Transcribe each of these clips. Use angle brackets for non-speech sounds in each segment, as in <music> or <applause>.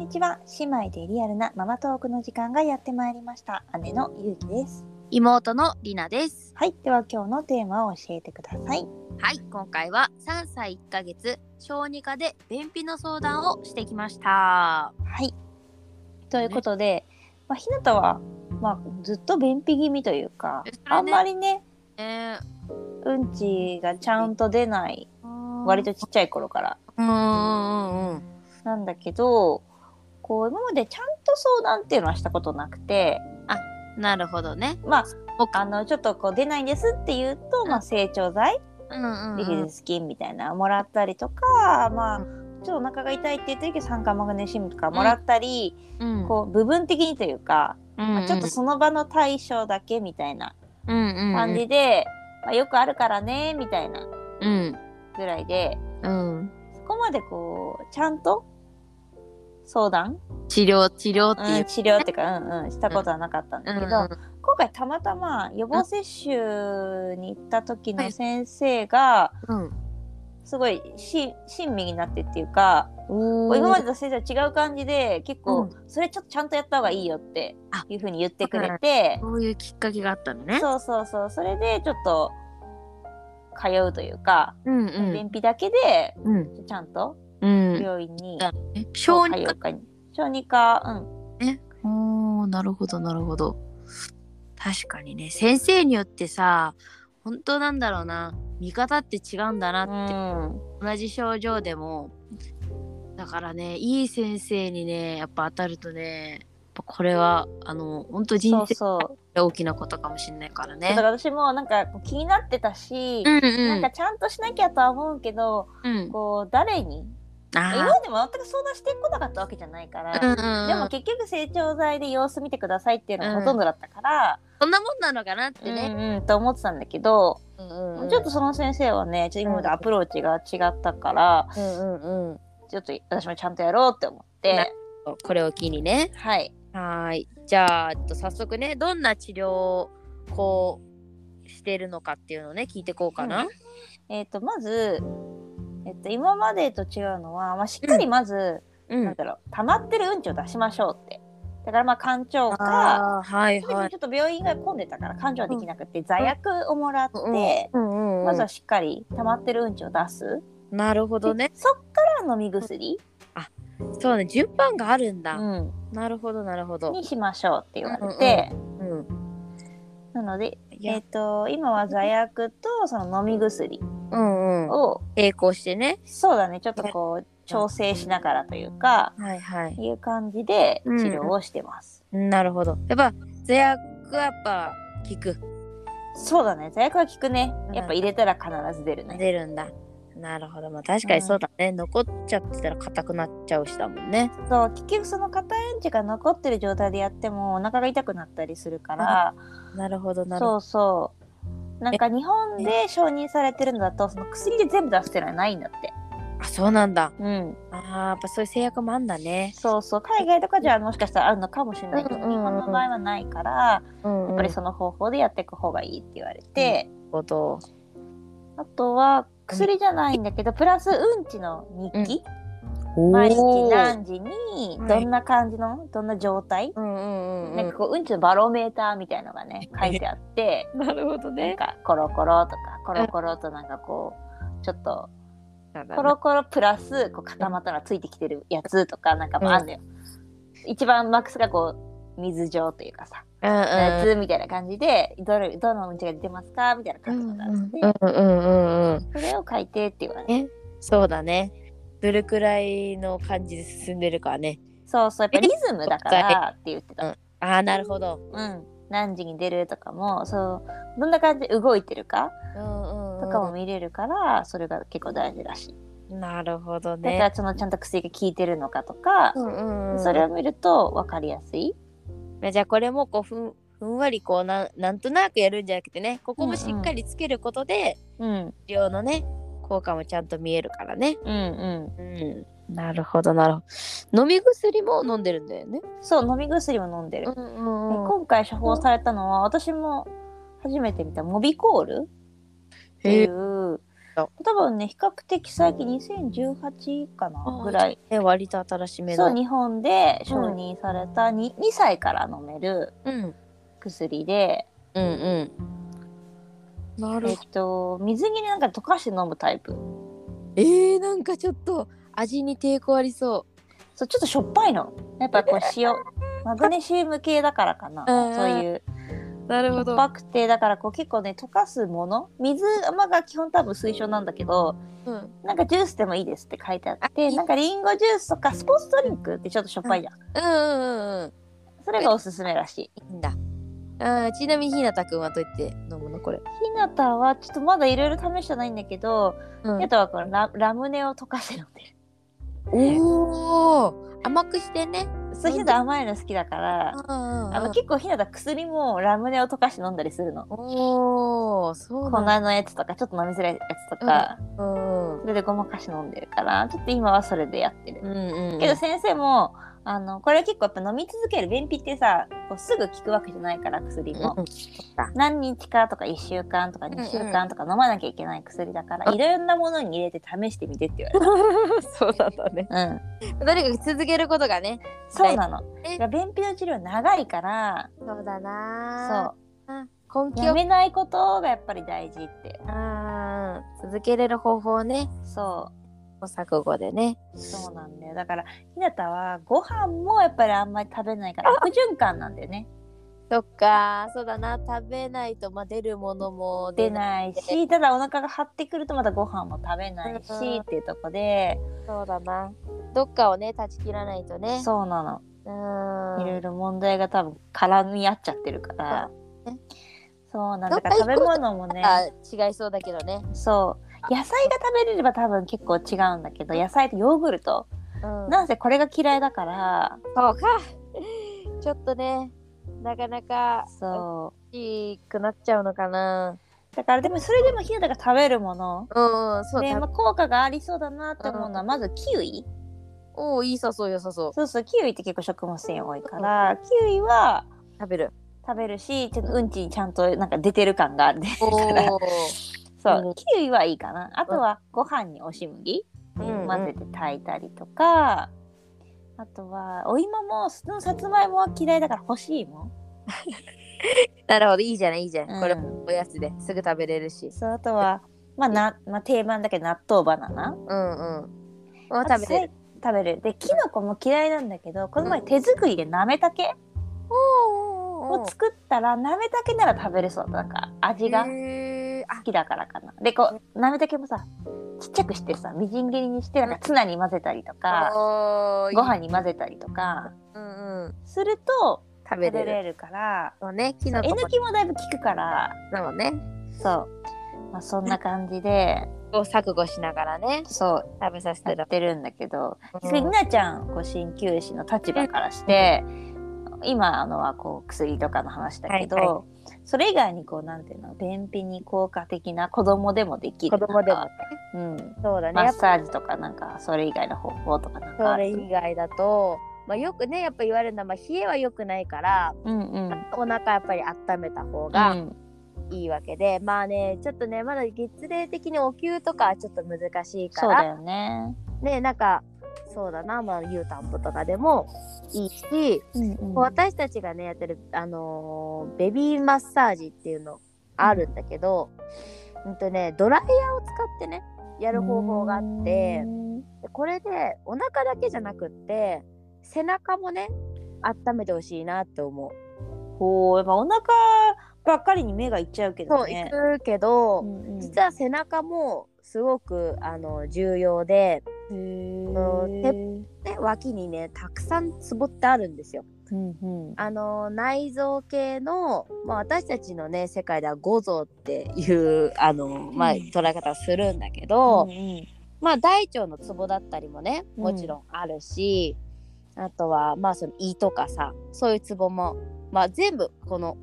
にちは。姉妹でリアルなママトークの時間がやってまいりました。姉のゆうきです。妹のりなです。はい。では今日のテーマを教えてください。はい、今回は3歳1ヶ月小児科で便秘の相談をしてきました。はい。ということで、まあ、ひなたは、まあ、ずっと便秘気味というか、ね。あんまりねえうんちがちゃんと出ないー、割とちっちゃい頃から。うんうんうんうん。なんだけどこう今までちゃんと相談っていうのはしたことなくて。なるほどね。まああのちょっとこう出ないんですって言うと、まあ、成長剤？うんうんビフうんィズス菌みたいなのもらったりとか、まあうちょっとお腹が痛いって言ってるけど酸化マグネシウムとかもらったり、うん。こう部分的にというか、うんまあ、ちょっとその場の対処だけみたいなうんうん。感じで、まあ、よくあるからねみたいなうん。ぐらいで。うん。そこまでこうちゃんと相談、治療治療っていう。うん、。治療っていうか、うんうん、したことはなかったんだけど、今回たまたま予防接種に行った時の先生がうん。すごいし親身になってっていうか、うん。今までと先生は違う感じで結構、うん。それちょっとちゃんとやった方がいいよってあ。いうふうに言ってくれて、そういうきっかけがあったのね。そうそうそうそれでちょっと通うというか、うんうん。便秘だけでうん。ちゃんとうん。病院にえ小児科。に。小児科うん。おーなるほどなるほど。確かにね。先生によってさ本当なんだろうな。見方って違うんだなって、うん。同じ症状でも。だからねいい先生にねやっぱ当たるとねこれはあの本当人生大きなことかもしれないからね。だから私もなんか気になってたし、うんうん。なんかちゃんとしなきゃとは思うけどうん。こう誰に今あまでも全く相談してこなかったわけじゃないから、ーうんうんうん。でも結局成長剤で様子見てくださいっていうのがほとんどだったから、そん。なもんなのかなってうんね、うんと思ってたんだけど、うんうん。うんちょっとその先生はねちょっと今までアプローチが違ったから、うんうんうん。ちょっと私もちゃんとやろうって思って。これを機にね。はい。はーい。じゃあ、えっと、早速ね、どんな治療をこうしてるのかっていうのをね、聞いていこうかな。えっ、とまず、えっと、今までと違うのは、まあ、しっかりまず、うなんだろう溜まってるうんちを出しましょうってだからまあ肝腸かはいはい。ちょっと病院が混んでたから肝腸はできなくて座薬をもらって、うんうんうんまずはしっかり溜まってるうんちを出す。なるほどねで。そっから飲み薬、そうね、順番があるんだ。うんなるほど、なるほど。にしましょうって言われて、うん。なので、えっと今は座薬とその飲み薬うんうん。を、並行してね。そうだねちょっとこう調整しながらというか、はいはい。いう感じでうん治療をしてます。なるほど。やっぱ、座薬はやっぱ効く。そうだね座薬は効くねやっぱ入れたら必ず出るね。出るんだ。なるほど。まあ確かにそうだね。残っちゃってたら硬くなっちゃうしだもんね。そう結局その硬いうんちが残ってる状態でやってもお腹が痛くなったりするから、なるほど、なるほど。そうそうなんか日本で承認されてるのだとその薬で全部出すっていうのはないんだってあ、そうなんだ。うんああ、やっぱそういう制約もあんだね。そうそう海外とかじゃもしかしたらあるのかもしれないけど、うんうんうん日本の場合はないからうん、やっぱりその方法でやっていく方がいいって言われて、ほど。あとは薬じゃないんだけどプラスうんちの日記、お毎日ー何時にはいどんな感じの、どんな状態、うんうんうんなんかこううんちのバロメーターみたいのがね書いてあってうん。<laughs> なるほどなんね。かコロコロとかコロコロとなんかこうちょっとコロコロプラスこう固まったのがついてきてるやつとかなんかもあんのよ、一番マックスがこう水状というかさ、うんやつみたいな感じでどれどのうんちが出てますかみたいなうん感じがあって、うんうんうんうん。それを書いてって言われてそうだね。どれくらいの感じで進んでるかね。そうそうやっぱリズムだからって言ってた、ああ、なるほど。うん、何時に出るとかもそうどんな感じで動いてるかうんうんとかも見れるから、それが結構大事らしい。なるほどだからね。そのちゃんと薬が効いてるのかとか、うんうんうんそれを見ると分かりやすい。じゃあこれもこうふんふんわりこうなんなんとなくやるんじゃなくてねここもしっかりつけることで、うん、治療のね効果もちゃんと見えるからね。うん、うん。うん。なるほどなるほど。飲み薬も飲んでるんだよね？そう、飲み薬も飲んでる。んで今回処方されたのは、私も初めて見たモビコールっていう、多分ね比較的最近2018かなぐらいえ割と新しめのそう日本で承認された 2, 2歳から飲めるうん。薬で、うんうん。なえっと水着になんか溶かして飲むタイプ。えー、なんかちょっと味に抵抗ありそそうちょっとしょっぱいの。やっぱこう塩。マグネシウム系だからかな。うん。うんそういううなるしょっぱくてだからこう結構ね溶かすもの？水まが基本多分推奨なんだけどうん。なんかジュースでもいいですって書いてあってなんかリンゴジュースとかスポーツドリンクってちょっとしょっぱいじゃん、うん。うんうんうん。それがおすすめらしい。いいんだ。あーちなみにひなたくんはどうやって飲むのこれ？ひなたはちょっとまだいろいろ試してないんだけど、うん。ひなたはこのララムネを溶かして飲んでるおお甘くしてねそうひなた甘いの好きだからああの結構ひなた薬もラムネを溶かして飲んだりするの。おおそう粉のやつとかちょっと飲みづらいやつとか、うんそれでごまかし飲んでるからちょっと今はそれでやってる、うんうん。けど先生もあのこれ結構やっぱ飲み続ける便秘ってさこうすぐ効くわけじゃないから薬も、うん何日かとか1週間とか2週間とか飲まなきゃいけない薬だから、うんいろんなものに入れて試してみてって言われ <laughs> そうなんだね。た、うん、とにかく続けることがねそうなの。便秘の治療は長いからそうだそなう根気を。やめないことがやっぱり大事って。あー続けれる方法をね。そお錯誤でね。うそうなんだよ。だからひなたはご飯もやっぱりあんまり食べないから悪循環なんだよね。そっか。そうだな。食べないと、まあ、出るものも出いないしただお腹が張ってくるとまたご飯も食べないし、うんっていうとこで。そうだな。どっかをね断ち切らないとね。そうなの。うーん。いろいろ問題が多分絡み合っちゃってるから。そうね。そうなんだから食べ物もね。あ違いそうだけどね。そう野菜が食べれれば多分結構違うんだけど野菜とヨーグルト。うん。なんせこれが嫌いだから。そうか。<laughs> ちょっとねなかなかそいいくなっちゃうのかな。うだからでもそれでもひなたが食べるもの。うんうんそうで、だまあ、効果がありそうだなって思うのはまずキウイ。おおいいさそうよさそう。そうそうキウイって結構食物繊維多いからキウイは食べる。食べるしちょっとうんちにちゃんとなんか出てる感があるおから。おそう、うん。キウイはいいかな。あとはご飯に押し麦うん混ぜて炊いたりとか、あとはお芋ものさつまいもは嫌いだから干し芋 <laughs> なるほど。いいじゃないいいじゃない、これうんおやつですぐ食べれるし。そうあとはまあな、まあ、定番だけど納豆バナナ。うんうん。もうあと食べれる。食べれる。できのこも嫌いなんだけどこの前手作りでなめたけおを作ったらなめたけなら食べれそう。なんか味が。好へーあきだからかな。でこうなめたけもさちっちゃくしてさみじん切りにしてなん。かツナに混ぜたりとかご飯に混ぜたりとかうんうん。すると食べれる。からそうねきそうえのこのきもだいぶ効くからそうね。そう、まあ、そんな感じでこう錯誤しながらねそう食べさせてるやってるんだけど、うん。ちゃんこう鍼灸師の立場からして、今あのはこう薬とかの話だけど、はいはそれ以外にこうなんていうの便秘に効果的な子供でもできる子供でもなんかうん、そうだね。マッサージとかなんかそれ以外の方法とかなんかそれ以外だとまあよくねやっぱ言われるのは、まあ、冷えは良くないからうんうん。お腹やっぱり温めた方うがん。いいわけで、まあねちょっとねまだ月齢的にお灸とかはちょっと難しいからそうだよね。ねなんかそうだなまあ湯たんぽとかでもいいし、うんうん私たちがねやってるあのーベビーマッサージっていうのあるんだけど、うんとねドライヤーを使ってねやる方法があってでこれでお腹だけじゃなくって背中もね温めてほしいなって思う。ほうやっぱお腹ばっかりに目がいっちゃうけそういどね。くけど、うんうん実は背中もすごくあの重要で、へーのね、脇にねたくさんツボってあるんですよ。うんうん。あの内臓系の、まあ、私たちのね世界では五臓っていうあの、まあ、うん捉え方をするんだけど、うんうん。まあ大腸のツボだったりもねうんもちろんあるし、あとはまあその胃とかさそういうツボも、まあ、全部この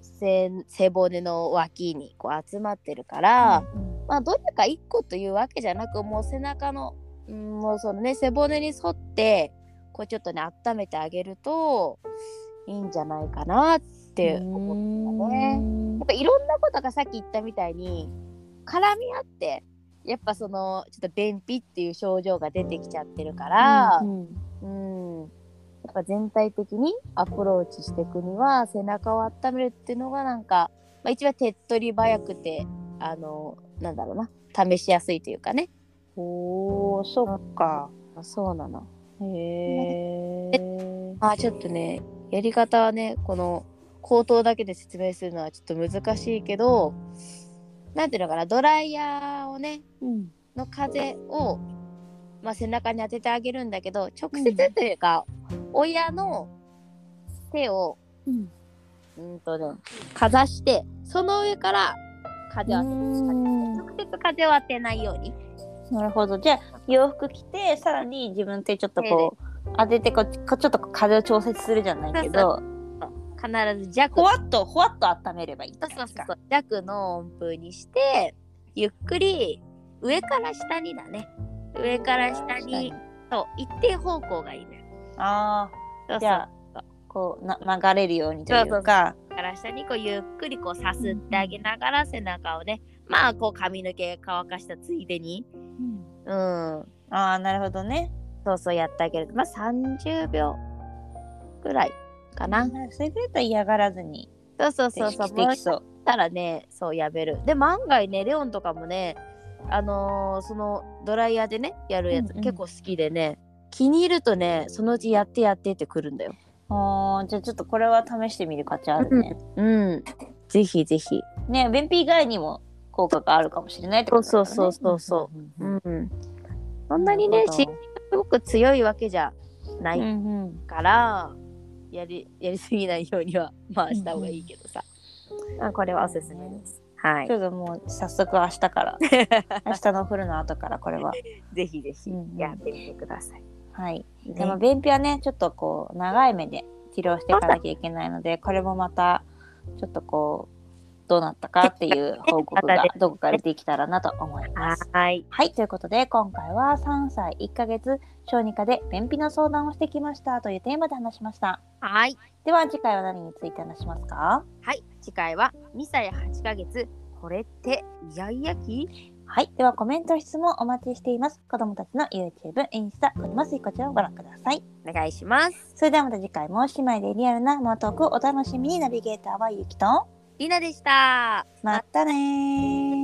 背背骨の脇にこう集まってるから、まあどれか1個というわけじゃなくもう背中の、うん、もうそのね背骨に沿ってこうちょっとね温めてあげるといいんじゃないかなって思ったね。やっぱいろんなことがさっき言ったみたいに絡み合ってやっぱそのちょっと便秘っていう症状が出てきちゃってるから、うん。うん、やっぱ全体的にアプローチしていくには背中を温めるっていうのがなんか、まあ、一番手っ取り早くてあのなんだろうな試しやすいというかねおーそっか。そうなの。へえまあちょっとねやり方はねこの口頭だけで説明するのはちょっと難しいけどなんていうのかなドライヤーをねうん。の風を、まあ、背中に当ててあげるんだけど直接というか、親の手をうん。うんとねかざしてその上から風を当てるうん。直接風を当てないようになるほど。じゃあ洋服着てさらに自分でちょっとこう当ててこちょっと風を調節するじゃないけど必ず弱ほわっとほわっと温めればいいそうそうそう弱の音符にしてゆっくり上から下にだね。上から下にそう一定方向がいいのよ。あそうそう。あじゃあこうな流れるようにというか。上から下にこうゆっくりこうさすってあげながら背中をね。まあこう髪の毛乾かしたついでにうん。ああなるほどね。そうそうやってあげる。まあ30秒ぐらいかな。それぐらいだったら嫌がらずに。そうそうそうそう。できそうたらねそうやめる。で万が一ねレオンとかもねあのーそのドライヤーでねやるやつ、うんうん。結構好きでね気に入るとねそのうちやってやってってくるんだよ。あーじゃあちょっとこれは試してみる価値あるね、うん。ぜひぜひ。ね便秘以外にも効果があるかもしれないってことだ、ね、そうそうそうそうんうんそんなにねなるほどしすごく強いわけじゃないうんうん。から、やりやりすぎないようにはまあした方がいいけどさ、あこれはおすすめです。はい。ちょっともう早速明日から。<laughs> 明日のお風呂の後からこれは。<laughs> ぜひぜひうんうん。やってみてください、はい。ね。でも便秘はねちょっとこう長い目で治療していかなきゃいけないのでこれもまたちょっとこうどうなったかっていう報告がどこかでできたらなと思います。はいはいということで今回は3歳1ヶ月小児科で便秘の相談をしてきましたというテーマで話しました。はいでは次回は何について話しますか？はい次回は2歳8ヶ月これってイヤイヤ期？はい。ではコメント、質問お待ちしています。子供たちの YouTube、インスタ、こちますこちらをご覧ください。お願いしますそれではまた次回も姉妹でリアルなママトークお楽しみにナビゲーターはゆきと、りなでしたまたねー。